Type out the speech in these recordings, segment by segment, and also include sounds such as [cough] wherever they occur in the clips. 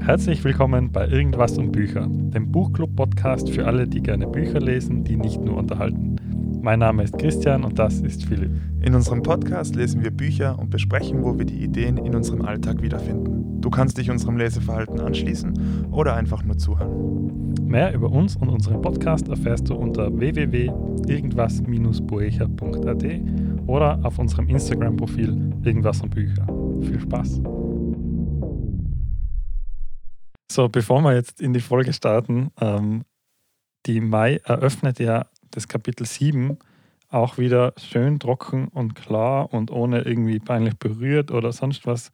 Herzlich willkommen bei Irgendwas um Bücher, dem Buchclub-Podcast für alle, die gerne Bücher lesen, die nicht nur unterhalten. Mein Name ist Christian und das ist Philipp. In unserem Podcast lesen wir Bücher und besprechen, wo wir die Ideen in unserem Alltag wiederfinden. Du kannst dich unserem Leseverhalten anschließen oder einfach nur zuhören. Mehr über uns und unseren Podcast erfährst du unter www.irgendwas-boecher.at oder auf unserem Instagram-Profil Irgendwas um Bücher. Viel Spaß! So, bevor wir jetzt in die Folge starten, ähm, die Mai eröffnet ja das Kapitel 7 auch wieder schön trocken und klar und ohne irgendwie peinlich berührt oder sonst was,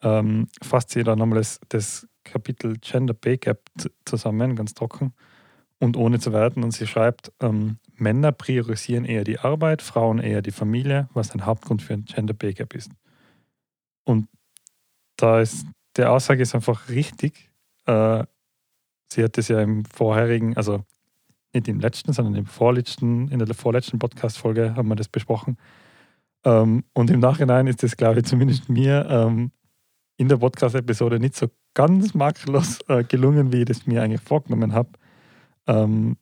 ähm, fasst sie da nochmal das, das Kapitel Gender Pay Gap zusammen, ganz trocken und ohne zu werten. Und sie schreibt, ähm, Männer priorisieren eher die Arbeit, Frauen eher die Familie, was ein Hauptgrund für ein Gender Pay Gap ist. Und da ist, der Aussage ist einfach richtig. Äh, sie hat das ja im vorherigen, also nicht im letzten, sondern im vorletzten, in der vorletzten Podcast-Folge haben wir das besprochen. Ähm, und im Nachhinein ist das, glaube ich, zumindest mir ähm, in der Podcast-Episode nicht so ganz makellos äh, gelungen, wie ich das mir eigentlich vorgenommen habe. Ähm,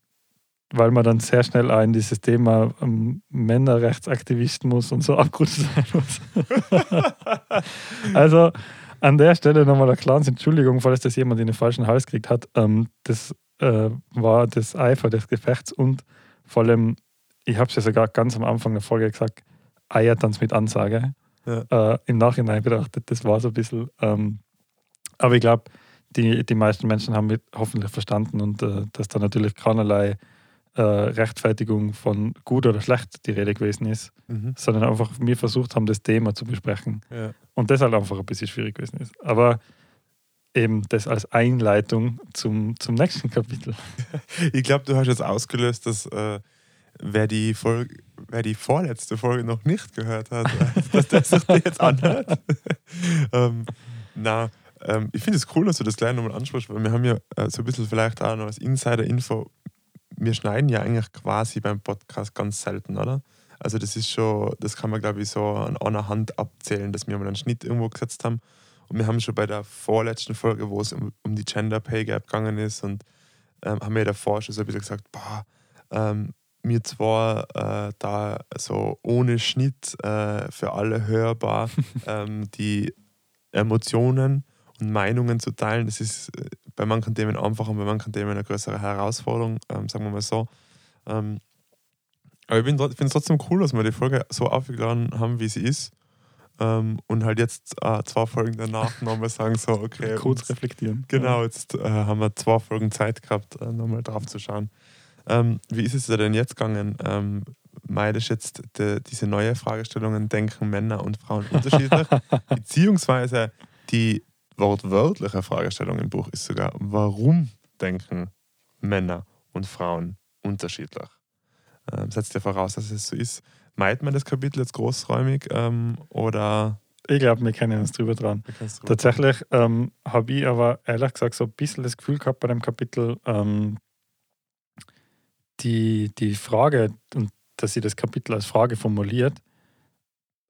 weil man dann sehr schnell auch in dieses Thema ähm, Männerrechtsaktivismus und so [laughs] abgerutscht sein muss. [laughs] also an der Stelle nochmal eine klare Entschuldigung, falls das jemand in den falschen Hals gekriegt hat. Ähm, das äh, war das Eifer des Gefechts und vor allem, ich habe es ja sogar ganz am Anfang der Folge gesagt, Eiertanz mit Ansage. Ja. Äh, Im Nachhinein betrachtet, das war so ein bisschen. Ähm, aber ich glaube, die, die meisten Menschen haben mit hoffentlich verstanden und äh, dass da natürlich keinerlei äh, Rechtfertigung von gut oder schlecht die Rede gewesen ist, mhm. sondern einfach wir versucht haben, das Thema zu besprechen. Ja. Und das halt einfach ein bisschen schwierig gewesen ist. Aber eben das als Einleitung zum, zum nächsten Kapitel. [laughs] Ich glaube, du hast jetzt ausgelöst, dass äh, wer, die Folge, wer die vorletzte Folge noch nicht gehört hat, [laughs] dass der sich jetzt anhört. [laughs] ähm, na, ähm, ich finde es cool, dass du das gleich nochmal ansprichst, weil wir haben ja äh, so ein bisschen vielleicht auch noch als Insider-Info, wir schneiden ja eigentlich quasi beim Podcast ganz selten, oder? Also das ist schon, das kann man glaube ich so an einer Hand abzählen, dass wir mal einen Schnitt irgendwo gesetzt haben. Und wir haben schon bei der vorletzten Folge, wo es um, um die Gender Pay Gap gegangen ist, und ähm, haben wir davor schon so ein bisschen gesagt, boah, ähm, mir zwar äh, da so ohne Schnitt äh, für alle hörbar [laughs] ähm, die Emotionen und Meinungen zu teilen, das ist äh, bei manchen Themen einfacher und bei manchen Themen eine größere Herausforderung, ähm, sagen wir mal so. Ähm, aber ich finde es trotzdem cool, dass wir die Folge so aufgeladen haben, wie sie ist. Ähm, und halt jetzt äh, zwei Folgen danach nochmal sagen, so, okay. [laughs] Kurz reflektieren. Genau, jetzt äh, haben wir zwei Folgen Zeit gehabt, äh, nochmal drauf zu schauen. Ähm, wie ist es denn jetzt gegangen? Ähm, meidest jetzt de, diese neue Fragestellungen, denken Männer und Frauen [laughs] unterschiedlich? Beziehungsweise die wortwörtliche Fragestellung im Buch ist sogar, warum denken Männer und Frauen unterschiedlich? Ähm, setzt ja voraus, dass es so ist. Meint man das Kapitel jetzt großräumig ähm, oder? Ich glaube, wir kennen uns drüber dran. Drüber Tatsächlich ähm, habe ich aber ehrlich gesagt so ein bisschen das Gefühl gehabt bei dem Kapitel, ähm, die, die Frage, und dass sie das Kapitel als Frage formuliert,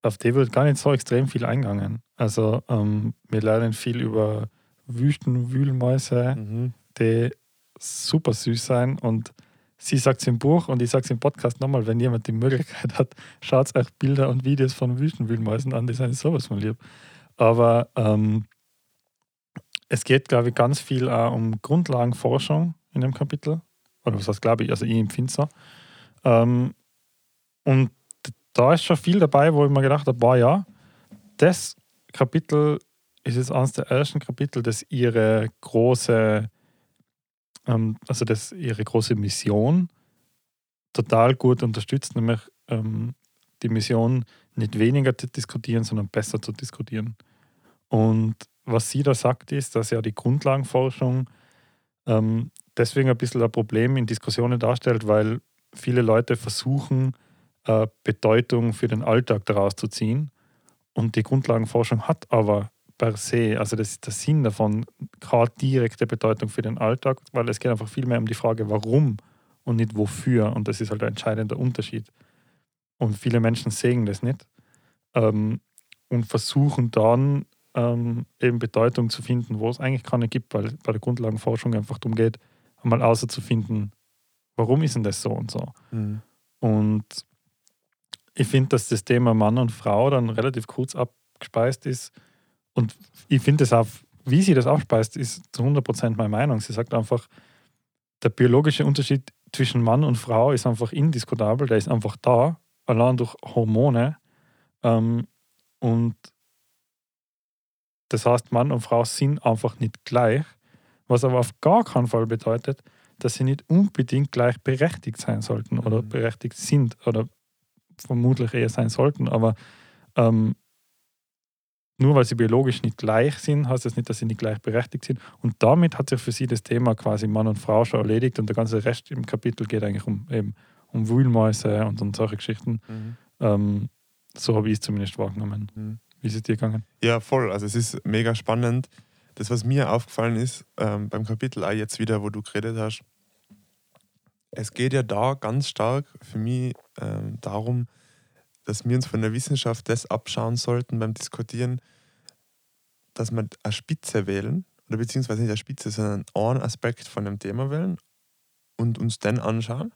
auf die wird gar nicht so extrem viel eingegangen. Also ähm, wir lernen viel über Wüstenwühlmäuse, mhm. die super süß sein und sie sagt es im Buch und ich sage es im Podcast nochmal, wenn jemand die Möglichkeit hat, [laughs] schaut euch Bilder und Videos von Wüstenwühlmäusen an, die sind sowas von lieb. Aber ähm, es geht, glaube ich, ganz viel auch um Grundlagenforschung in dem Kapitel. Oder was heißt, glaube ich, also ich empfinde es so. Ähm, und da ist schon viel dabei, wo ich mir gedacht habe, boah, ja, das Kapitel ist jetzt eines der ersten Kapitel, das ihre große ähm, also das ihre große Mission total gut unterstützt, nämlich ähm, die Mission nicht weniger zu diskutieren, sondern besser zu diskutieren. Und was sie da sagt, ist, dass ja die Grundlagenforschung ähm, deswegen ein bisschen ein Problem in Diskussionen darstellt, weil viele Leute versuchen, äh, Bedeutung für den Alltag daraus zu ziehen. Und die Grundlagenforschung hat aber per se, also das ist der Sinn davon, keine direkte Bedeutung für den Alltag, weil es geht einfach viel mehr um die Frage, warum und nicht wofür. Und das ist halt ein entscheidender Unterschied. Und viele Menschen sehen das nicht ähm, und versuchen dann ähm, eben Bedeutung zu finden, wo es eigentlich keine gibt, weil bei der Grundlagenforschung einfach darum geht, einmal außer zu finden, warum ist denn das so und so. Mhm. Und ich finde, dass das Thema Mann und Frau dann relativ kurz abgespeist ist. Und ich finde es auch, wie sie das abspeist, ist zu 100% meine Meinung. Sie sagt einfach, der biologische Unterschied zwischen Mann und Frau ist einfach indiskutabel, der ist einfach da, allein durch Hormone. Ähm, und das heißt, Mann und Frau sind einfach nicht gleich, was aber auf gar keinen Fall bedeutet, dass sie nicht unbedingt gleichberechtigt sein sollten oder Mhm. berechtigt sind oder vermutlich eher sein sollten. Aber ähm, nur weil sie biologisch nicht gleich sind, heißt das nicht, dass sie nicht gleichberechtigt sind. Und damit hat sich für sie das Thema quasi Mann und Frau schon erledigt und der ganze Rest im Kapitel geht eigentlich um, eben, um Wühlmäuse und, und solche Geschichten. Mhm. Ähm, so habe ich es zumindest wahrgenommen. Mhm. Wie ist es dir gegangen? Ja, voll. Also es ist mega spannend. Das, was mir aufgefallen ist, ähm, beim Kapitel auch jetzt wieder, wo du geredet hast, es geht ja da ganz stark für mich ähm, darum, dass wir uns von der Wissenschaft das abschauen sollten beim Diskutieren, dass wir eine Spitze wählen, oder beziehungsweise nicht eine Spitze, sondern einen Aspekt von dem Thema wählen und uns dann anschauen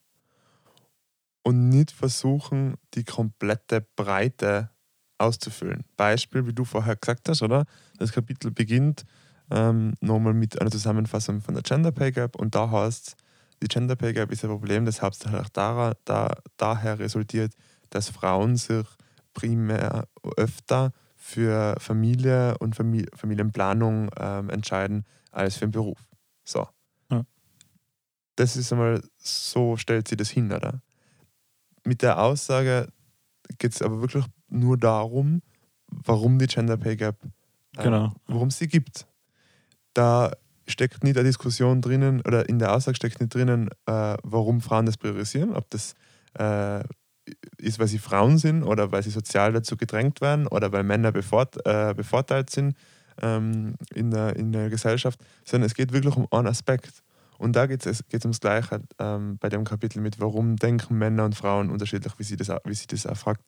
und nicht versuchen, die komplette Breite auszufüllen. Beispiel, wie du vorher gesagt hast, oder? Das Kapitel beginnt ähm, nochmal mit einer Zusammenfassung von der Gender Pay Gap und da heißt die Gender Pay Gap ist ein Problem, das hauptsächlich daran, da, daher resultiert, dass Frauen sich primär öfter für Familie und Famili Familienplanung ähm, entscheiden als für den Beruf. So. Ja. Das ist einmal, so stellt sie das hin, oder? Mit der Aussage geht es aber wirklich nur darum, warum die Gender Pay Gap, äh, Genau. warum es sie gibt. Da steckt nicht eine Diskussion drinnen, oder in der Aussage steckt nicht drinnen, äh, warum Frauen das priorisieren, ob das äh, ist, weil sie Frauen sind oder weil sie sozial dazu gedrängt werden oder weil Männer bevort, äh, bevorteilt sind ähm, in, der, in der Gesellschaft, sondern es geht wirklich um einen Aspekt. Und da geht es geht's ums Gleiche ähm, bei dem Kapitel mit, warum denken Männer und Frauen unterschiedlich, wie sie das, wie sie das auch fragt.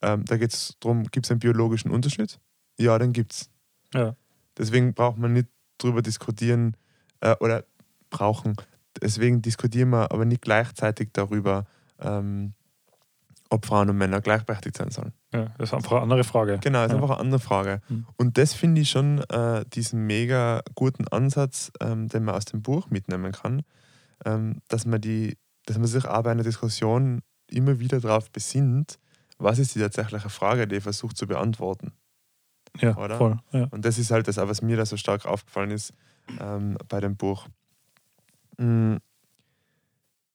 Ähm, da geht es darum, gibt es einen biologischen Unterschied? Ja, den gibt es. Ja. Deswegen braucht man nicht drüber diskutieren äh, oder brauchen. Deswegen diskutieren wir aber nicht gleichzeitig darüber, ähm, ob Frauen und Männer gleichberechtigt sein sollen. Ja, das ist einfach eine andere Frage. Genau, ist Ja. einfach eine andere Frage. Mhm. Und das finde ich schon äh, diesen mega guten Ansatz, ähm, den man aus dem Buch mitnehmen kann, ähm, dass, man die, dass man sich auch bei einer Diskussion immer wieder darauf besinnt, was ist die tatsächliche Frage, die ich versuche zu beantworten. Ja, Oder? voll. Ja. Und das ist halt das, was mir da so stark aufgefallen ist ähm, bei dem Buch. Mm,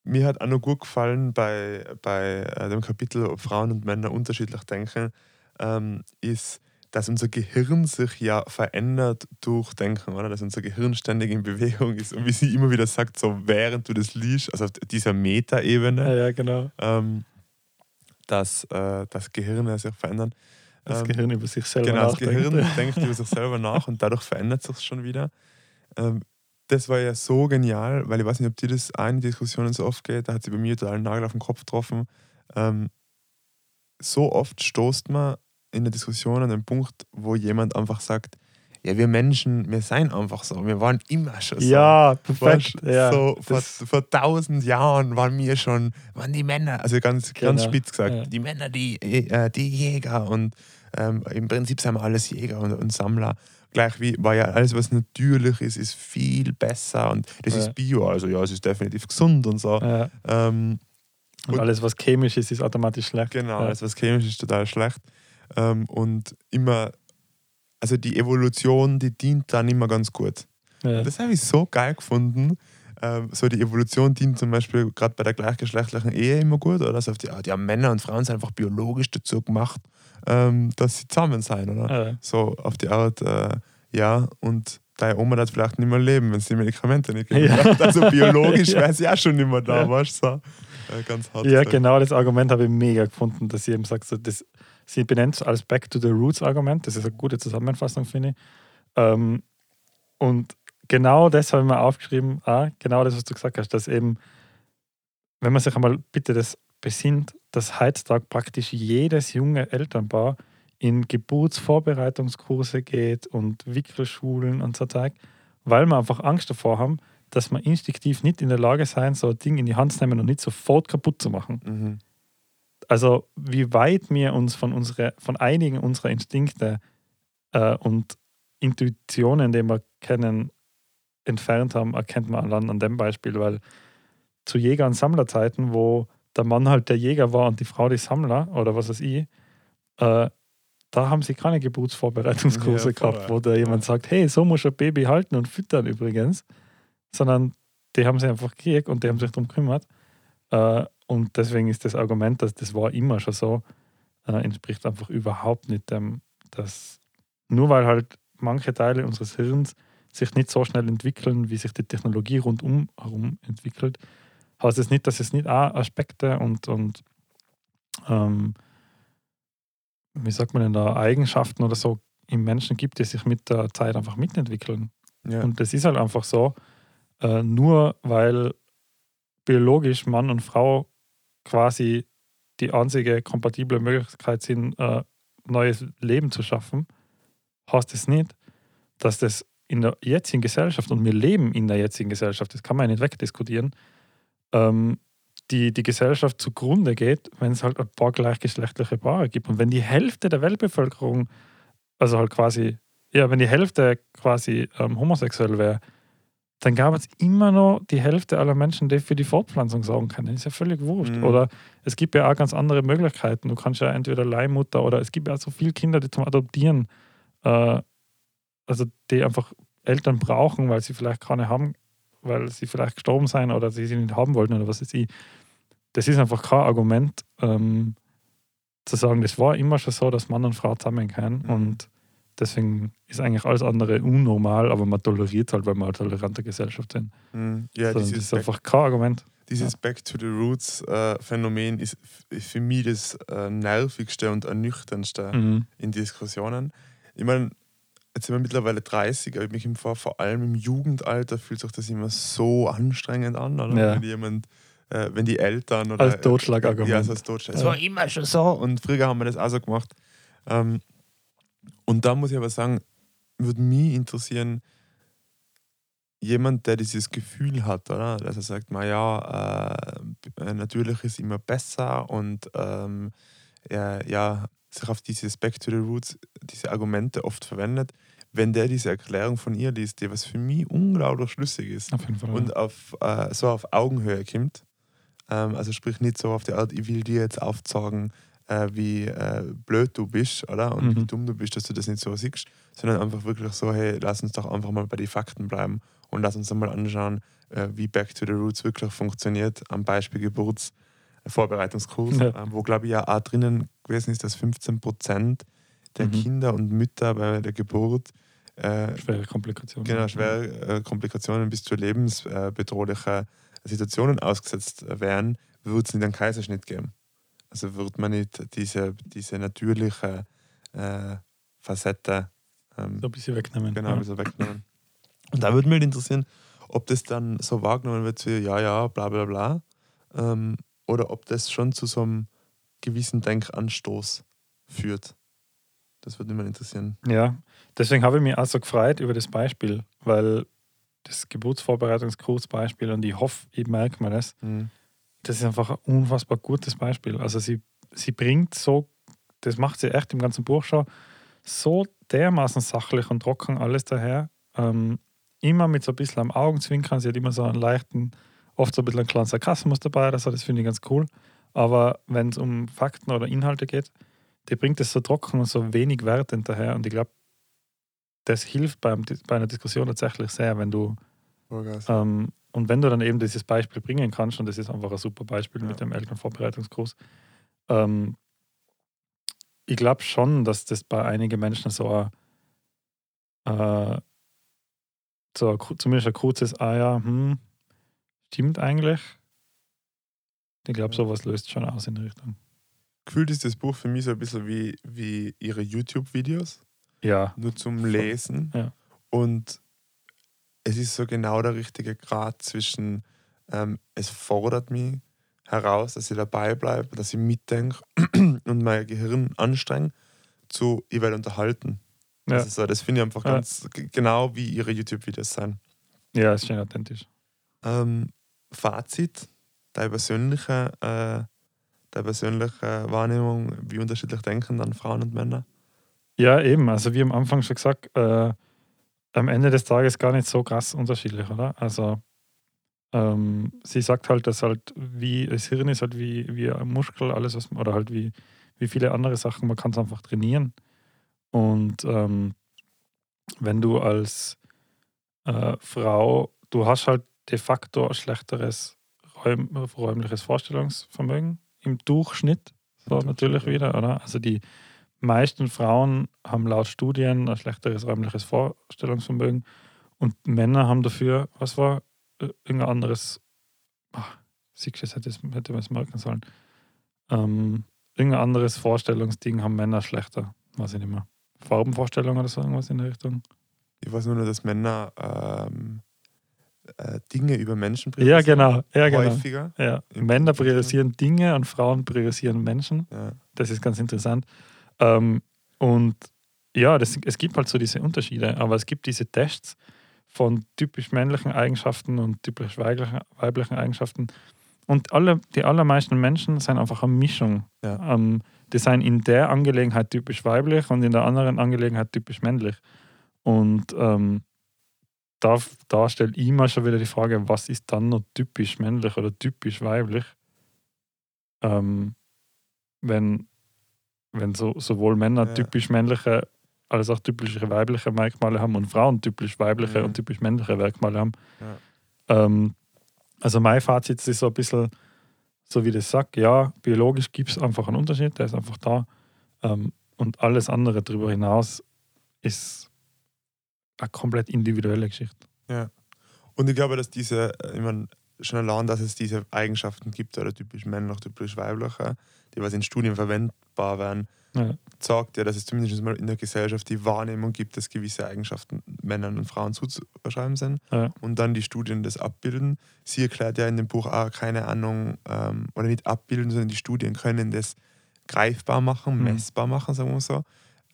Mir hat auch noch gut gefallen bei, bei äh, dem Kapitel, ob Frauen und Männer unterschiedlich denken, ähm, ist, dass unser Gehirn sich ja verändert durch Denken, oder? Dass unser Gehirn ständig in Bewegung ist. Und wie sie immer wieder sagt, so während du das liest, also auf dieser Metaebene, ja, ja, genau. ähm, dass äh, das Gehirn sich verändern. Das Ähm, Gehirn über sich selber Genau, das nachdenkt. Gehirn [laughs] denkt über sich selber nach und dadurch verändert sich schon wieder. Ähm, das war ja so genial, weil ich weiß nicht, ob dir das auch in Diskussionen so oft geht, da hat sie bei mir total einen Nagel auf den Kopf getroffen. Ähm, so oft stoßt man in der Diskussion an den Punkt, wo jemand einfach sagt, ja, wir Menschen, wir seien einfach so, wir waren immer schon so. Ja, perfekt. Weißt, ja, so vor, das, vor tausend Jahren waren wir schon, waren die Männer, also ganz, ganz Genau, spitz gesagt, ja. die Männer, die, äh, die Jäger und ähm, im Prinzip sind wir alles Jäger und, und Sammler. Gleich wie war ja alles, was natürlich ist, ist viel besser und das Ja. ist Bio, also ja, es ist definitiv gesund und so. ja. Ähm, Und Und- alles, was chemisch ist, ist automatisch schlecht. Genau, alles was chemisch ist total schlecht. Ähm, und immer, also die Evolution, die dient dann immer ganz gut. Ja. Das habe ich so geil gefunden. Ähm, so die Evolution dient zum Beispiel gerade bei der gleichgeschlechtlichen Ehe immer gut, oder? Also auf die, die haben Männer und Frauen sind einfach biologisch dazu gemacht, ähm, dass sie zusammen sein, oder? Ja. So auf die Art, äh, ja, und deine Oma wird vielleicht nicht mehr leben, wenn sie die Medikamente nicht gibt. Ja. [laughs] Also biologisch [laughs] Ja. wäre sie auch schon nicht mehr da, Ja. weißt du? So. Äh, ganz hart. Ja, genau, das Argument habe ich mega gefunden, dass sie eben sagt, so, das, sie benennt es als Back to the Roots Argument. Das ist eine gute Zusammenfassung, finde ich. Ähm, und genau das habe ich mir aufgeschrieben, ah, genau das, was du gesagt hast, dass eben, wenn man sich einmal bitte das besinnt, dass heutzutage praktisch jedes junge Elternpaar in Geburtsvorbereitungskurse geht und Wickelschulen und so Zeug, weil wir einfach Angst davor haben, dass wir instinktiv nicht in der Lage sein, so ein Ding in die Hand zu nehmen und nicht sofort kaputt zu machen. Mhm. Also wie weit wir uns von, unsere, von einigen unserer Instinkte äh, und Intuitionen, die wir kennen, entfernt haben, erkennt man allein an dem Beispiel, weil zu Jäger- und Sammlerzeiten, wo der Mann halt der Jäger war und die Frau die Sammler oder was weiß ich, äh, da haben sie keine Geburtsvorbereitungskurse Ja, gehabt, wo da jemand sagt, hey, so muss ein Baby halten und füttern übrigens, sondern die haben sie einfach gekriegt und die haben sich darum gekümmert. Äh, und deswegen ist das Argument, dass das war immer schon so, äh, entspricht einfach überhaupt nicht dem, dass nur weil halt manche Teile unseres Hirns sich nicht so schnell entwickeln, wie sich die Technologie rundum herum entwickelt, heißt es nicht, dass es nicht auch Aspekte und, und ähm, wie sagt man denn da, Eigenschaften oder so im Menschen gibt, die sich mit der Zeit einfach mitentwickeln. Ja. Und das ist halt einfach so, äh, nur weil biologisch Mann und Frau quasi die einzige kompatible Möglichkeit sind, äh, neues Leben zu schaffen, heißt es nicht, dass das in der jetzigen Gesellschaft, und wir leben in der jetzigen Gesellschaft, das kann man ja nicht wegdiskutieren, ähm, die, die Gesellschaft zugrunde geht, wenn es halt ein paar gleichgeschlechtliche Paare gibt. Und wenn die Hälfte der Weltbevölkerung, also halt quasi, ja, wenn die Hälfte quasi ähm, homosexuell wäre, dann gab es immer noch die Hälfte aller Menschen, die für die Fortpflanzung sorgen können. Das ist ja völlig wurscht. Mhm. Oder es gibt ja auch ganz andere Möglichkeiten. Du kannst ja entweder Leihmutter oder es gibt ja so viele Kinder, die zum Adoptieren, äh, also die einfach Eltern brauchen, weil sie vielleicht keine haben, weil sie vielleicht gestorben sind oder sie sie nicht haben wollten oder was weiß ich. Das ist einfach kein Argument, ähm, zu sagen, das war immer schon so, dass Mann und Frau zusammenkommen Mhm. und deswegen ist eigentlich alles andere unnormal, aber man toleriert halt, weil wir eine tolerante Gesellschaft sind. Mhm. ja so, das dieses, ist einfach kein Argument. dieses Back to the Roots äh, Phänomen ist für mich das äh, nervigste und ernüchterndste Mhm. in Diskussionen. Ich meine, jetzt sind wir mittlerweile 30, aber ich mich Vor, vor allem im Jugendalter fühlt sich das immer so anstrengend an, oder? Ja. Wenn jemand, äh, wenn die Eltern oder Als Totschlagargument. Ja, also als Totschlag. Es Ja. war immer schon so und früher haben wir das auch so gemacht. Ähm, und da muss ich aber sagen, würde mich interessieren, jemand, der dieses Gefühl hat, oder? Dass er sagt, na ja, äh, natürlich ist immer besser und ähm, er, ja, sich auf dieses Back to the Roots, diese Argumente oft verwendet, wenn der diese Erklärung von ihr liest, die was für mich unglaublich schlüssig ist Auf Fall. und auf, äh, so auf Augenhöhe kommt. Ähm, also sprich nicht so auf die Art, ich will dir jetzt aufzeigen, äh, wie äh, blöd du bist, oder? Und Mhm. wie dumm du bist, dass du das nicht so siehst, sondern einfach wirklich so, hey, lass uns doch einfach mal bei den Fakten bleiben und lass uns einmal anschauen, äh, wie Back to the Roots wirklich funktioniert, am Beispiel Geburtsvorbereitungskurs, Ja. äh, wo glaube ich ja auch drinnen gewesen ist, dass 15 Prozent der Mhm. Kinder und Mütter bei der Geburt äh, schwere Komplikationen. genau, schwere äh, Komplikationen bis zu lebensbedrohlichen Situationen ausgesetzt wären, würde es nicht einen Kaiserschnitt geben. Also würde man nicht diese, diese natürliche äh, Facette ähm, So ein bisschen wegnehmen. genau, ja. ein bisschen wegnehmen. Und da würde mich halt interessieren, ob das dann so wahrgenommen wird, wie ja, ja, bla bla bla, ähm, oder ob das schon zu so einem gewissen Denkanstoß führt. Das würde mich mal interessieren. Ja, deswegen habe ich mich auch so gefreut über das Beispiel, weil das Geburtsvorbereitungskursbeispiel und ich hoffe, ich merke mir das, Mhm. das ist einfach ein unfassbar gutes Beispiel. Also sie, sie bringt so, das macht sie echt im ganzen Buch schon, so dermaßen sachlich und trocken alles daher. Ähm, immer mit so ein bisschen am Augenzwinkern. Sie hat immer so einen leichten, oft so ein bisschen einen kleinen Sarkasmus dabei, das, das finde ich ganz cool. Aber wenn es um Fakten oder Inhalte geht, die bringt es so trocken und so wenig wertend daher. Und ich glaube, das hilft beim, bei einer Diskussion tatsächlich sehr, wenn du ähm, und wenn du dann eben dieses Beispiel bringen kannst, und das ist einfach ein super Beispiel Ja. mit dem Elternvorbereitungskurs, ähm, ich glaube schon, dass das bei einigen Menschen so ein, äh, so ein, zumindest ein kurzes Ah ja, hm, stimmt eigentlich. Ich glaube, sowas löst schon aus in die Richtung. Gefühlt ist das Buch für mich so ein bisschen wie, wie ihre YouTube-Videos, Ja, nur zum. Lesen. Ja. Und es ist so genau der richtige Grad zwischen, ähm, es fordert mich heraus, dass ich dabei bleibe, dass ich mitdenke [clears throat] und mein Gehirn anstrenge, zu, ich werde unterhalten. Ja. Das, ist so, das finde ich einfach Ja. ganz genau wie ihre YouTube-Videos sein. Ja, ist schön authentisch. Ähm, Fazit, deine persönliche, äh, deine persönliche Wahrnehmung, wie unterschiedlich denken dann Frauen und Männer? Ja, eben. Also wie am Anfang schon gesagt, äh, am Ende des Tages gar nicht so krass unterschiedlich, oder? Also ähm, sie sagt halt, dass halt wie das Hirn ist halt wie, wie ein Muskel, alles was oder halt wie, wie viele andere Sachen, man kann es einfach trainieren. Und ähm, wenn du als äh, Frau, du hast halt de facto ein schlechteres räum, räumliches Vorstellungsvermögen im Durchschnitt, so natürlich wieder, oder? Also die meisten Frauen haben laut Studien ein schlechteres räumliches Vorstellungsvermögen und Männer haben dafür, was war, äh, irgendein anderes, ach, das hätte, hätte man es merken sollen, ähm, irgendein anderes Vorstellungsding haben Männer schlechter, weiß ich nicht mehr. Farbenvorstellung oder so, irgendwas in der Richtung. Ich weiß nur, dass Männer ähm, äh, Dinge über Menschen Ja, priorisieren. genau. Ja, genau. Häufiger. Ja. Männer ja. priorisieren Dinge und Frauen priorisieren Menschen. Ja. Das ist ganz interessant. Ähm, und ja, das, es gibt halt so diese Unterschiede, aber es gibt diese Tests von typisch männlichen Eigenschaften und typisch weiblichen, weiblichen Eigenschaften. Und alle, die allermeisten Menschen sind einfach eine Mischung. Ja. Ähm, die sind in der Angelegenheit typisch weiblich und in der anderen Angelegenheit typisch männlich. Und ähm, da, da stellt ich mir schon wieder die Frage, was ist dann noch typisch männlich oder typisch weiblich? Ähm, wenn, wenn so, sowohl Männer Ja. typisch männliche als auch typische weibliche Merkmale haben und Frauen typisch weibliche Mhm. und typisch männliche Merkmale haben. Ja. Ähm, also mein Fazit ist so ein bisschen, so wie das sagt, ja, biologisch gibt es einfach einen Unterschied, der ist einfach da. Ähm, und alles andere darüber hinaus ist eine komplett individuelle Geschichte. Und ich glaube, dass diese, äh, ich meine, schon allein, dass es diese Eigenschaften gibt, oder typisch männlich, typisch weiblich, äh, die was in Studien verwendbar werden, Ja. sagt ja, dass es zumindest mal in der Gesellschaft die Wahrnehmung gibt, dass gewisse Eigenschaften Männern und Frauen zuzuschreiben sind. Ja. Und dann die Studien das abbilden. Sie erklärt ja in dem Buch auch, keine Ahnung, ähm, oder nicht abbilden, sondern die Studien können das greifbar machen, Mhm. messbar machen, sagen wir so.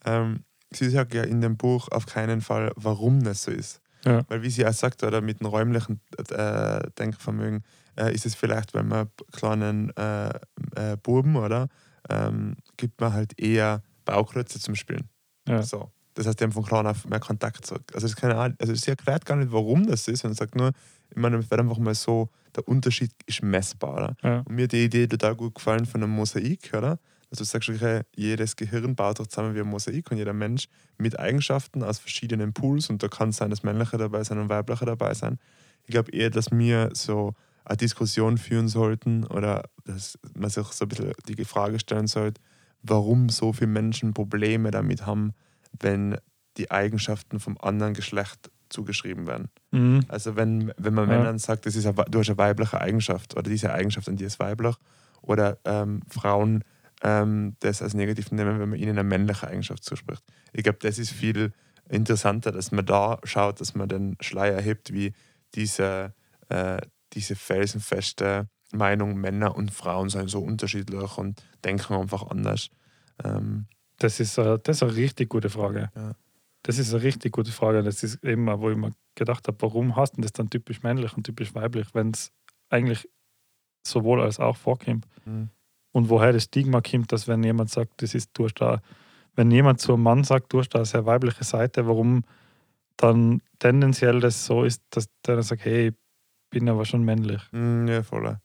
Ähm, sie sagt ja in dem Buch auf keinen Fall, warum das so ist. Ja. Weil wie sie auch sagt, oder mit dem räumlichen äh, Denkvermögen, äh, ist es vielleicht, wenn man kleinen äh, äh, Buben, oder, ähm, gibt man halt eher Bauklötze zum Spielen. Ja. So. Das heißt, die haben von klein auf mehr Kontakt zurück. Also, das ist keine Ahnung, also sie erklärt gar nicht, warum das ist, sondern sagt nur, ich meine, es wird einfach mal so, der Unterschied ist messbar. Oder? Ja. Und mir hat die Idee total gut gefallen von einem Mosaik, oder? Dass du sagst, okay, jedes Gehirn baut doch zusammen wie ein Mosaik und jeder Mensch mit Eigenschaften aus verschiedenen Pools und da kann es sein, dass männliche dabei sein und weibliche dabei sein. Ich glaube eher, dass wir so eine Diskussion führen sollten oder dass man sich so ein bisschen die Frage stellen sollte, warum so viele Menschen Probleme damit haben, wenn die Eigenschaften vom anderen Geschlecht zugeschrieben werden. Mhm. Also wenn, wenn man Ja. Männern sagt, das ist eine, du hast eine weibliche Eigenschaft oder diese Eigenschaft an dir ist weiblich oder ähm, Frauen ähm, das als negativ nehmen, wenn man ihnen eine männliche Eigenschaft zuspricht. Ich glaube, das ist viel interessanter, dass man da schaut, dass man den Schleier hebt, wie diese, äh, diese felsenfeste Meinung, Männer und Frauen seien so unterschiedlich und denken einfach anders. Ähm, Das ist, äh, das ist eine richtig gute Frage. Ja. Das ist eine richtig gute Frage. Das ist eben, wo ich mir gedacht habe, warum hast du das dann typisch männlich und typisch weiblich, wenn es eigentlich sowohl als auch vorkommt. Mhm. Und woher das Stigma kommt, dass wenn jemand sagt, das ist, du da, wenn jemand zu einem Mann sagt, du hast da eine sehr weibliche Seite, warum dann tendenziell das so ist, dass der dann sagt, hey, ich bin aber schon männlich. mm, ja, voll.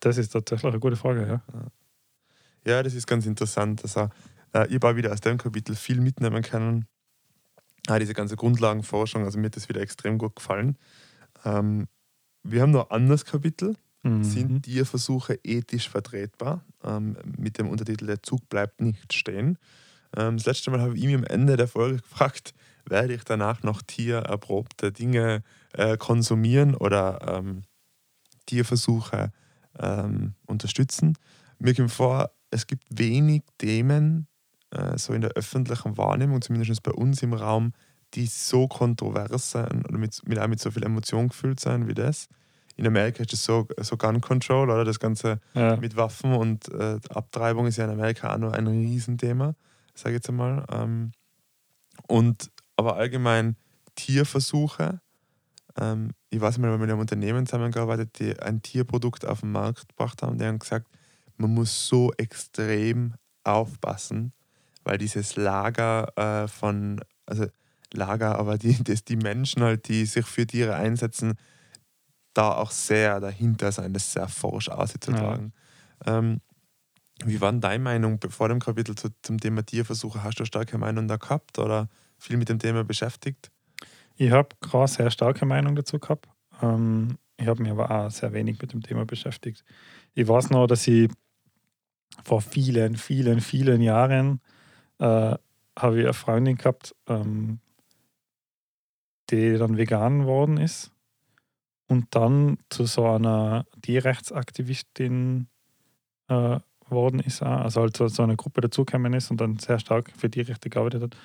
Das ist tatsächlich eine gute Frage, ja. Ja, das ist ganz interessant. Also, äh, ich habe auch wieder aus dem Kapitel viel mitnehmen können. Auch diese ganze Grundlagenforschung, also mir hat das wieder extrem gut gefallen. Ähm, wir haben noch ein anderes Kapitel. Mhm. Sind Tierversuche ethisch vertretbar? Ähm, mit dem Untertitel Der Zug bleibt nicht stehen. Ähm, das letzte Mal habe ich mich am Ende der Folge [laughs] gefragt, werde ich danach noch tiererprobte Dinge äh, konsumieren oder ähm, Tierversuche ähm, unterstützen? Mir kommt vor, es gibt wenig Themen, äh, so in der öffentlichen Wahrnehmung, zumindest bei uns im Raum, die so kontrovers sind oder mit, mit, auch mit so viel Emotion gefüllt sind wie das. In Amerika ist es so, so Gun Control, oder? Das Ganze Ja. mit Waffen und äh, Abtreibung ist ja in Amerika auch noch ein Riesenthema. sage ich jetzt einmal. Ähm, und aber allgemein Tierversuche. Ähm, ich weiß nicht, weil wir mit einem Unternehmen zusammengearbeitet, die ein Tierprodukt auf den Markt gebracht haben, die haben gesagt, man muss so extrem aufpassen, weil dieses Lager äh, von, also Lager, aber die, [laughs] das, die Menschen halt, die sich für Tiere einsetzen, da auch sehr dahinter sein, das sehr forsch auszutragen. Ja. Ähm, wie war denn deine Meinung vor dem Kapitel zu, zum Thema Tierversuche? Hast du eine starke Meinung da gehabt oder viel mit dem Thema beschäftigt? Ich habe gerade sehr starke Meinung dazu gehabt. Ähm, ich habe mich aber auch sehr wenig mit dem Thema beschäftigt. Ich weiß noch, dass ich vor vielen, vielen, vielen Jahren äh, habe ich eine Freundin gehabt, ähm, die dann vegan geworden ist und dann zu so einer Tierrechtsaktivistin äh, worden ist, also halt so, so eine Gruppe dazugekommen ist und dann sehr stark für Tierrechte gearbeitet hat.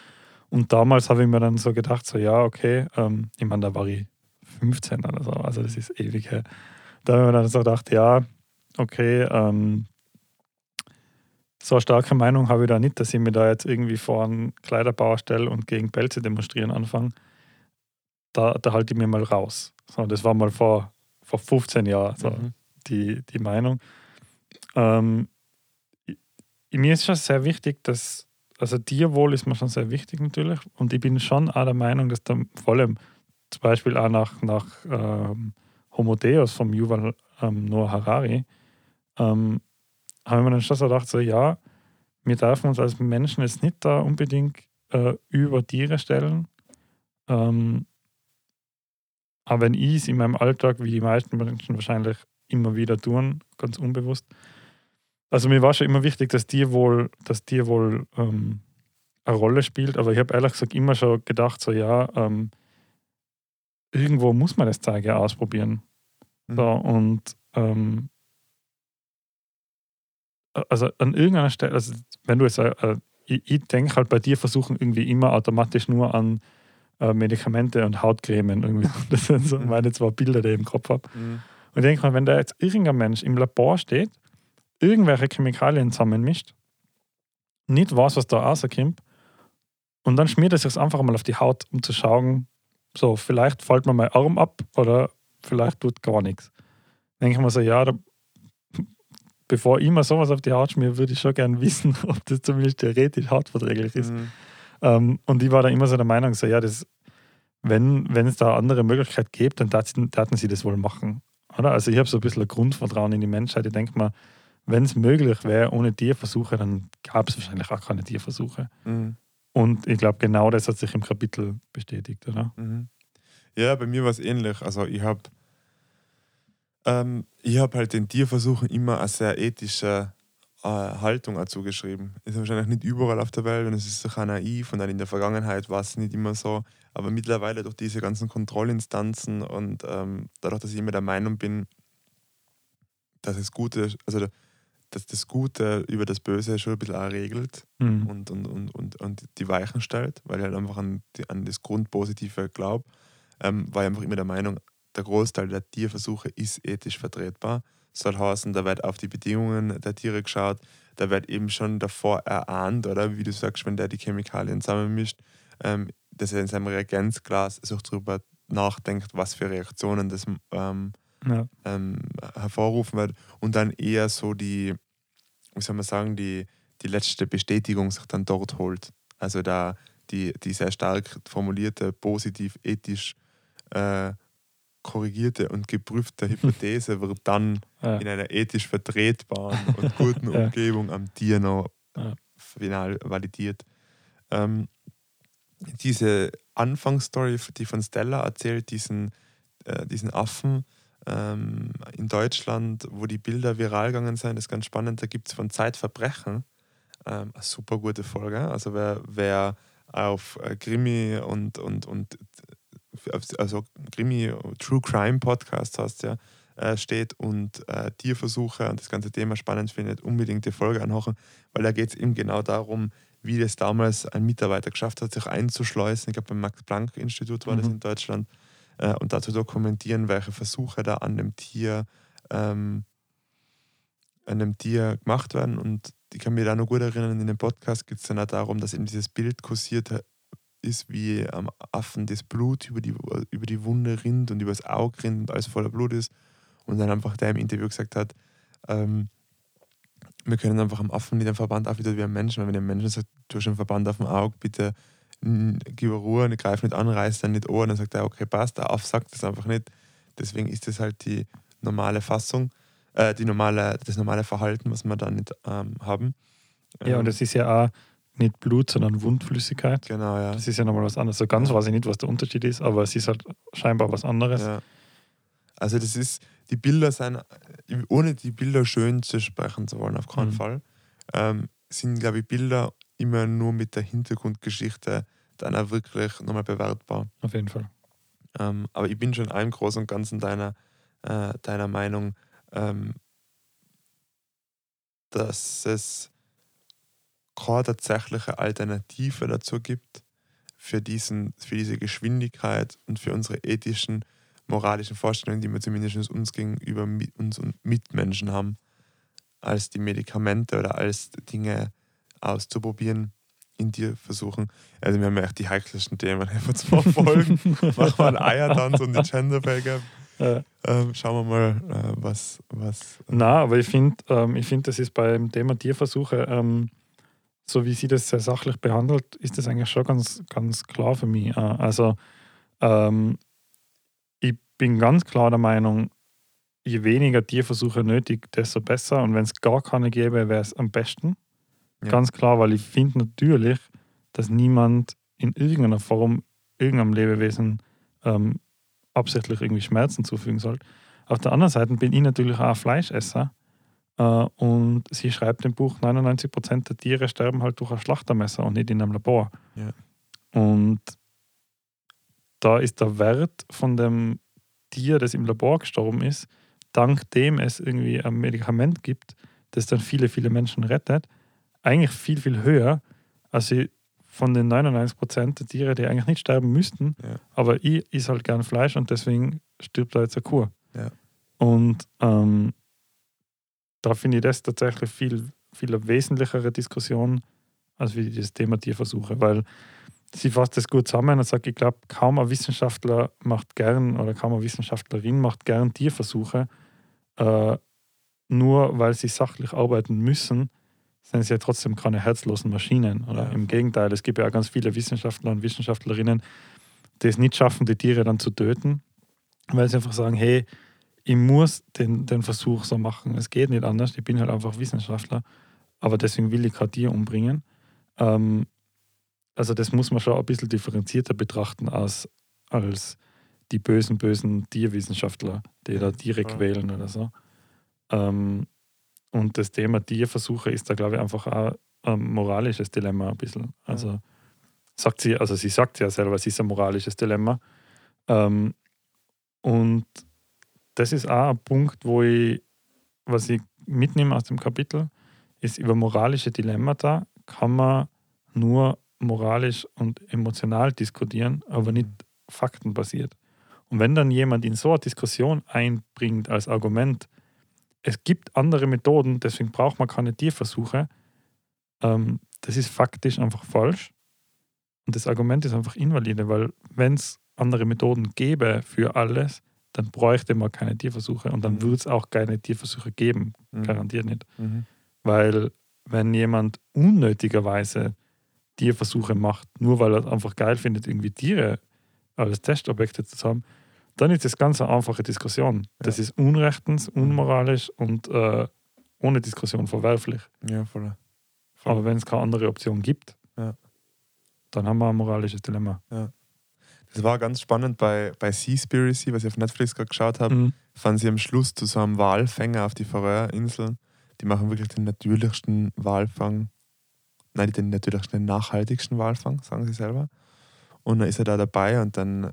Und damals habe ich mir dann so gedacht, so ja, okay, ähm, ich meine, da war ich 15 oder so, also das ist ewig her. Da habe ich mir dann so gedacht, ja, okay, ähm, so eine starke Meinung habe ich da nicht, dass ich mir da jetzt irgendwie vor einen Kleiderbauer stelle und gegen Pelze demonstrieren anfange. Da, da halte ich mir mal raus. So, das war mal vor, vor 15 Jahren so mhm. die, die Meinung. Ähm, mir ist schon sehr wichtig, dass, also Tierwohl ist mir schon sehr wichtig natürlich und ich bin schon auch der Meinung, dass da vor allem zum Beispiel auch nach, nach ähm, Homo Deus vom Yuval ähm, Noah Harari, ähm, haben wir dann schon so gedacht, so ja, wir dürfen uns als Menschen jetzt nicht da unbedingt äh, über Tiere stellen. Ähm, aber wenn ich es in meinem Alltag, wie die meisten Menschen wahrscheinlich immer wieder tun, ganz unbewusst, also mir war schon immer wichtig, dass Tierwohl, dass Tierwohl ähm, eine Rolle spielt, aber ich habe ehrlich gesagt immer schon gedacht, so ja, ähm, irgendwo muss man das Zeige ausprobieren. Mhm. So, und ähm, also an irgendeiner Stelle, also wenn du jetzt, äh, ich, ich denke halt bei dir versuchen irgendwie immer automatisch nur an äh, Medikamente und Hautcremen. Irgendwie. [laughs] Das sind so meine zwei Bilder, die ich im Kopf habe. Mhm. Und ich denke mal, wenn da jetzt irgendein Mensch im Labor steht irgendwelche Chemikalien zusammenmischt, nicht weiß, was da rauskommt, und dann schmiert er sich das einfach mal auf die Haut, um zu schauen, so, vielleicht fällt mir mein Arm ab oder vielleicht tut gar nichts. Denke ich mir so, ja, da, [laughs] bevor ich mir sowas auf die Haut schmier, würde ich schon gerne wissen, [laughs] ob das zumindest theoretisch hautverträglich ist. Mhm. Ähm, und ich war da immer so der Meinung, so, ja, das, wenn, wenn es da andere Möglichkeit gibt, dann taten sie das wohl machen. Oder? Also ich habe so ein bisschen ein Grundvertrauen in die Menschheit. Ich denke mal, wenn es möglich wäre, ohne Tierversuche, dann gab es wahrscheinlich auch keine Tierversuche. Mhm. Und ich glaube, genau das hat sich im Kapitel bestätigt, oder? Mhm. Ja, bei mir war es ähnlich. Also ich habe ähm, hab halt den Tierversuchen immer eine sehr ethische äh, Haltung dazu geschrieben. Ist wahrscheinlich nicht überall auf der Welt und es ist sicher naiv und dann in der Vergangenheit war es nicht immer so. Aber mittlerweile durch diese ganzen Kontrollinstanzen und ähm, dadurch, dass ich immer der Meinung bin, dass es gute, also dass das Gute über das Böse schon ein bisschen auch regelt mhm. und, und, und, und, und die Weichen stellt, weil ich halt einfach an, die, an das Grundpositive glaube, ähm, war ich einfach immer der Meinung, der Großteil der Tierversuche ist ethisch vertretbar. Soll heißen, da wird auf die Bedingungen der Tiere geschaut, da wird eben schon davor erahnt, oder wie du sagst, wenn der die Chemikalien zusammenmischt, ähm, dass er in seinem Reagenzglas sich darüber nachdenkt, was für Reaktionen das ähm, ja. ähm, hervorrufen wird und dann eher so die, wie soll man sagen, die, die letzte Bestätigung sich dann dort holt. Also da die, die sehr stark formulierte, positiv, ethisch äh, korrigierte und geprüfte [laughs] Hypothese wird dann ja. in einer ethisch vertretbaren und [laughs] guten ja. Umgebung am Tier noch ja. final validiert. Ähm, diese Anfangsstory, die von Stella erzählt, diesen, äh, diesen Affen, ähm, in Deutschland, wo die Bilder viral gegangen sind, ist ganz spannend. Da gibt es von Zeitverbrechen ähm, eine super gute Folge. Also wer, wer auf äh, Krimi und, und, und also Krimi, True Crime Podcast hast ja, äh, steht und äh, Tierversuche und das ganze Thema spannend findet, unbedingt die Folge anhochen, weil da geht es eben genau darum, wie das damals ein Mitarbeiter geschafft hat, sich einzuschleusen. Ich glaube, beim Max-Planck-Institut war mhm. das in Deutschland äh, und dazu dokumentieren, welche Versuche da an dem Tier, ähm, an dem Tier gemacht werden. Und ich kann mich da noch gut erinnern, in dem Podcast geht es dann auch darum, dass eben dieses Bild kursiert ist, wie am Affen das Blut über die, über die Wunde rinnt und über das Auge rinnt und alles voller Blut ist. Und dann einfach der im Interview gesagt hat, ähm, wir können einfach am Affen nicht einen Verband aufwittern wie ein Menschen. Weil wenn ein Mensch sagt, du hast einen Verband auf dem Auge, bitte gib Ruhe, greif nicht an, reiß dann nicht an, dann sagt er, okay, passt, der Aff sagt das einfach nicht. Deswegen ist das halt die normale Fassung, äh, die normale, das normale Verhalten, was wir da nicht ähm, haben. Ja, und es ist ja auch nicht Blut, sondern Wundflüssigkeit. Genau, ja. Das ist ja nochmal was anderes. So ganz weiß ich nicht, was der Unterschied ist, aber es ist halt scheinbar was anderes. Ja. Also das ist, die Bilder sind, ohne die Bilder schön zu sprechen zu wollen, auf keinen mhm. Fall, ähm, sind, glaube ich, Bilder immer nur mit der Hintergrundgeschichte dann auch wirklich nochmal bewertbar. Auf jeden Fall. Ähm, aber ich bin schon im Großen und Ganzen deiner, äh, deiner Meinung, ähm, dass es keine tatsächliche Alternative dazu gibt für, diesen, für diese Geschwindigkeit und für unsere ethischen moralischen Vorstellungen, die wir zumindest uns gegenüber uns und Mitmenschen haben, als die Medikamente oder als Dinge auszuprobieren, in dir versuchen. Also wir haben ja echt die heikelsten Themen von zwei Folgen. Machen wir einen Eiertanz und die Genderbäger. [laughs] Ja. Ähm, schauen wir mal, äh, was, was. Na, aber ich finde, ähm, find, das ist beim Thema Tierversuche, ähm, so wie sie das sehr sachlich behandelt, ist das eigentlich schon ganz, ganz klar für mich. Äh, also ähm, bin ganz klar der Meinung, je weniger Tierversuche nötig, desto besser. Und wenn es gar keine gäbe, wäre es am besten. Ja. Ganz klar, weil ich finde natürlich, dass niemand in irgendeiner Form irgendeinem Lebewesen ähm, absichtlich irgendwie Schmerzen zufügen soll. Auf der anderen Seite bin ich natürlich auch Fleischesser. Äh, und sie schreibt im Buch, 99% der Tiere sterben halt durch ein Schlachtermesser und nicht in einem Labor. Ja. Und da ist der Wert von dem Tier, das im Labor gestorben ist, dank dem es irgendwie ein Medikament gibt, das dann viele, viele Menschen rettet, eigentlich viel, viel höher, als sie von den 99 Prozent der Tiere, die eigentlich nicht sterben müssten. Ja. Aber ich esse halt gern Fleisch und deswegen stirbt da jetzt eine Kur. Ja. Und ähm, da finde ich das tatsächlich viel, viel wesentlichere Diskussion, als wie das Thema Tierversuche. Weil sie fasst das gut zusammen und sagt, ich glaube, kaum ein Wissenschaftler macht gern oder kaum eine Wissenschaftlerin macht gern Tierversuche. Äh, nur weil sie sachlich arbeiten müssen, sind sie ja trotzdem keine herzlosen Maschinen. Oder ja. im Gegenteil, es gibt ja auch ganz viele Wissenschaftler und Wissenschaftlerinnen, die es nicht schaffen, die Tiere dann zu töten, weil sie einfach sagen, hey, ich muss den, den Versuch so machen. Es geht nicht anders, ich bin halt einfach Wissenschaftler, aber deswegen will ich kein Tier umbringen. Ähm, also das muss man schon ein bisschen differenzierter betrachten als, als die bösen, bösen Tierwissenschaftler, die da Tiere ja. quälen oder so. Ähm, und das Thema Tierversuche ist da, glaube ich, einfach auch ein moralisches Dilemma ein bisschen. Also ja. sagt sie, also sie sagt ja selber, es ist ein moralisches Dilemma. Ähm, und das ist auch ein Punkt, wo ich, was ich mitnehme aus dem Kapitel, ist über moralische Dilemmata kann man nur moralisch und emotional diskutieren, aber nicht faktenbasiert. Und wenn dann jemand in so eine Diskussion einbringt als Argument, es gibt andere Methoden, deswegen braucht man keine Tierversuche, ähm, das ist faktisch einfach falsch. Und das Argument ist einfach invalide, weil wenn es andere Methoden gäbe für alles, dann bräuchte man keine Tierversuche und dann mhm. würde es auch keine Tierversuche geben, mhm. garantiert nicht. Mhm. Weil wenn jemand unnötigerweise Tierversuche macht, nur weil er einfach geil findet, irgendwie Tiere als Testobjekte zu haben, dann ist das ganz eine einfache Diskussion. Das ja. ist unrechtens, unmoralisch und äh, ohne Diskussion verwerflich. Ja, voll. voll. Aber wenn es keine andere Option gibt, ja. dann haben wir ein moralisches Dilemma. Ja. Das war ganz spannend bei, bei Seaspiracy, was ich auf Netflix gerade geschaut habe, mhm. fanden sie am Schluss zu so einem Walfänger auf die Färöerinseln. Die machen wirklich den natürlichsten Walfang nein, den natürlich den nachhaltigsten Walfang, sagen sie selber. Und dann ist er da dabei und dann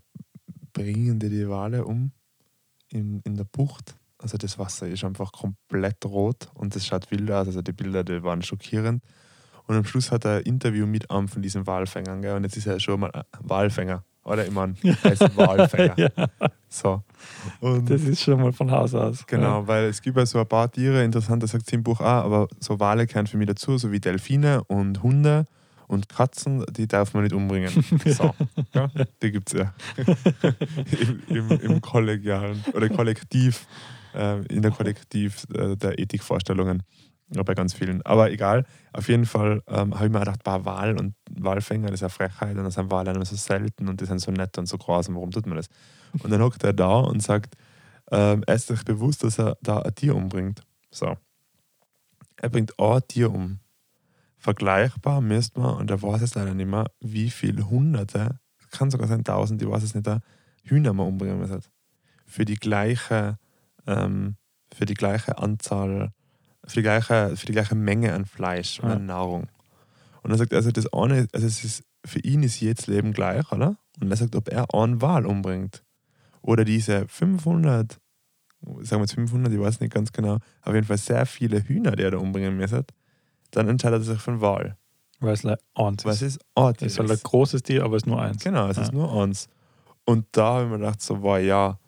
bringen die die Wale um in, in der Bucht. Also das Wasser ist einfach komplett rot und das schaut wild aus. Also die Bilder, die waren schockierend. Und am Schluss hat er ein Interview mit einem von diesen Walfängern. Gell? Und jetzt ist er schon mal Walfänger. Oder er ist ein [laughs] Walfänger. ja. So. Und Das ist schon mal von Haus aus. Genau, weil es gibt ja so ein paar Tiere, interessant, das sagt sie im Buch auch, aber so Wale gehören für mich dazu, so wie Delfine und Hunde und Katzen, die darf man nicht umbringen. [laughs] So, ja, die gibt es ja. [laughs] Im, im, Im kollegialen oder kollektiv, äh, in der Kollektiv äh, der Ethikvorstellungen. Ja, bei ganz vielen. Aber egal, auf jeden Fall ähm, habe ich mir gedacht, bah, Wal und Walfänger, das ist eine Frechheit und das sind Wale so selten und die sind so nett und so und warum tut man das? Und dann hockt er da und sagt, ähm, er ist sich bewusst, dass er da ein Tier umbringt. So. Er bringt ein Tier um. Vergleichbar müsste man, und er weiß es leider nicht mehr, wie viele Hunderte, kann sogar sein Tausend, ich weiß es nicht, Hühner man umbringen müssen. Für die gleiche, ähm, für die gleiche Anzahl, für die gleiche, für die gleiche Menge an Fleisch und Ja. an Nahrung. Und er sagt, also das eine, also es ist, für ihn ist jedes Leben gleich, oder? Und er sagt, ob er einen Wal umbringt oder diese 500, sagen wir jetzt 500, ich weiß nicht ganz genau, auf jeden Fall sehr viele Hühner, die er da umbringen müsste, dann entscheidet er sich für einen Wal. Weil es eins ist. ist ein Es ist halt ein großes Tier, aber es ist nur eins. Genau, es Ja. ist nur eins. Und da habe ich mir gedacht, so war ja,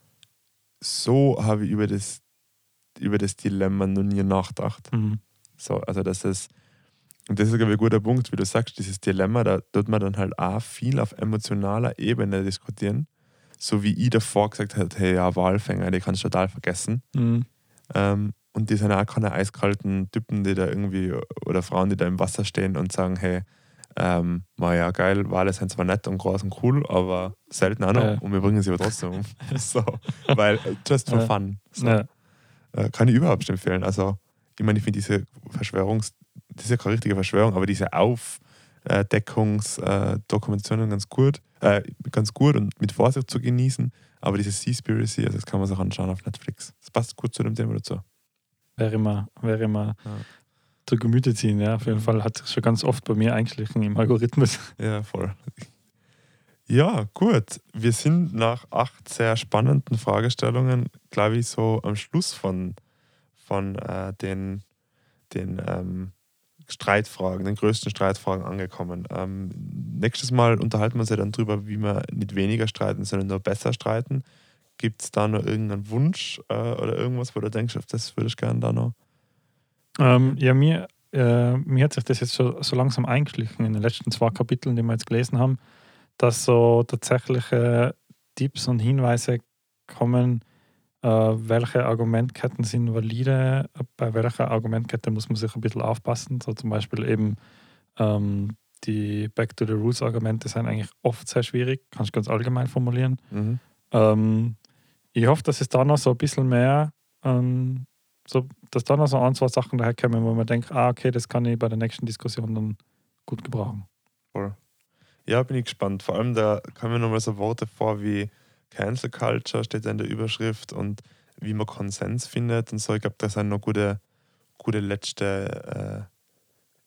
so habe ich über das, über das Dilemma noch nie nachgedacht. Mhm. So, also das ist, und das ist glaube ich, ein guter Punkt, wie du sagst, dieses Dilemma, da tut man dann halt auch viel auf emotionaler Ebene diskutieren. So wie ich davor gesagt habe, hey, ja, Walfänger, die kannst du total vergessen. Mhm. Ähm, und die sind auch keine eiskalten Typen, die da irgendwie, oder Frauen, die da im Wasser stehen und sagen, hey, ähm, ja, geil, Wale sind zwar nett und groß und cool, aber selten auch noch Ja. und wir bringen sie aber trotzdem um. [laughs] so, weil, äh, just for Ja. fun. So. Ja. Äh, kann ich überhaupt nicht empfehlen. Also, ich meine, ich finde diese Verschwörungs-, das ist ja keine richtige Verschwörung, aber diese Aufdeckungsdokumentationen ganz gut, äh, ganz gut und mit Vorsicht zu genießen. Aber diese Seaspiracy, also das kann man sich anschauen auf Netflix. Das passt gut zu dem Thema dazu. Wäre immer, wäre immer Ja. zu Gemüte ziehen. Ja, auf jeden Fall hat sich schon ganz oft bei mir eingeschlichen im Algorithmus. Ja, voll. Ja, gut. Wir sind nach acht sehr spannenden Fragestellungen, glaube ich, so am Schluss von, von äh, den, den ähm, Streitfragen, den größten Streitfragen angekommen. Ähm, nächstes Mal unterhalten wir uns ja dann drüber, wie wir nicht weniger streiten, sondern nur besser streiten. Gibt es da noch irgendeinen Wunsch äh, oder irgendwas, wo du denkst, das würde ich gerne da noch? Ähm, ja, mir, äh, mir hat sich das jetzt so, so langsam eingeschlichen in den letzten zwei Kapiteln, die wir jetzt gelesen haben, dass so tatsächliche Tipps und Hinweise kommen, äh, welche Argumentketten sind valide, bei welcher Argumentkette muss man sich ein bisschen aufpassen. So zum Beispiel eben ähm, die Back to the Rules Argumente sind eigentlich oft sehr schwierig, kann ich ganz allgemein formulieren. Mhm. Ähm, ich hoffe, dass es da noch so ein bisschen mehr, ähm, so, dass da noch so ein, zwei Sachen daherkommen, wo man denkt, ah, okay, das kann ich bei der nächsten Diskussion dann gut gebrauchen. Ja, bin ich gespannt. Vor allem, da kommen nochmal so Worte vor wie Cancel Culture, steht da in der Überschrift, und wie man Konsens findet und so. Ich glaube, das sind noch gute, gute letzte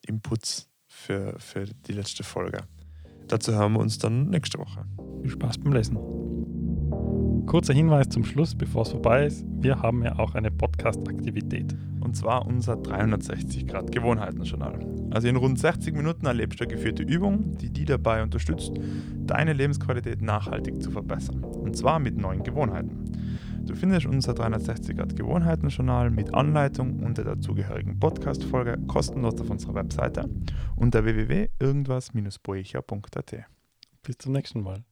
äh, Inputs für, für die letzte Folge. Dazu hören wir uns dann nächste Woche. Viel Spaß beim Lesen. Kurzer Hinweis zum Schluss, bevor es vorbei ist. Wir haben ja auch eine Podcast-Aktivität. Und zwar unser 360 Grad Gewohnheiten-Journal. Also in rund 60 Minuten erlebst du eine geführte Übung, die dich dabei unterstützt, deine Lebensqualität nachhaltig zu verbessern. Und zwar mit neuen Gewohnheiten. Du findest unser 360 Grad Gewohnheiten-Journal mit Anleitung und der dazugehörigen Podcast-Folge kostenlos auf unserer Webseite unter www.irgendwas-boecher.at. Bis zum nächsten Mal.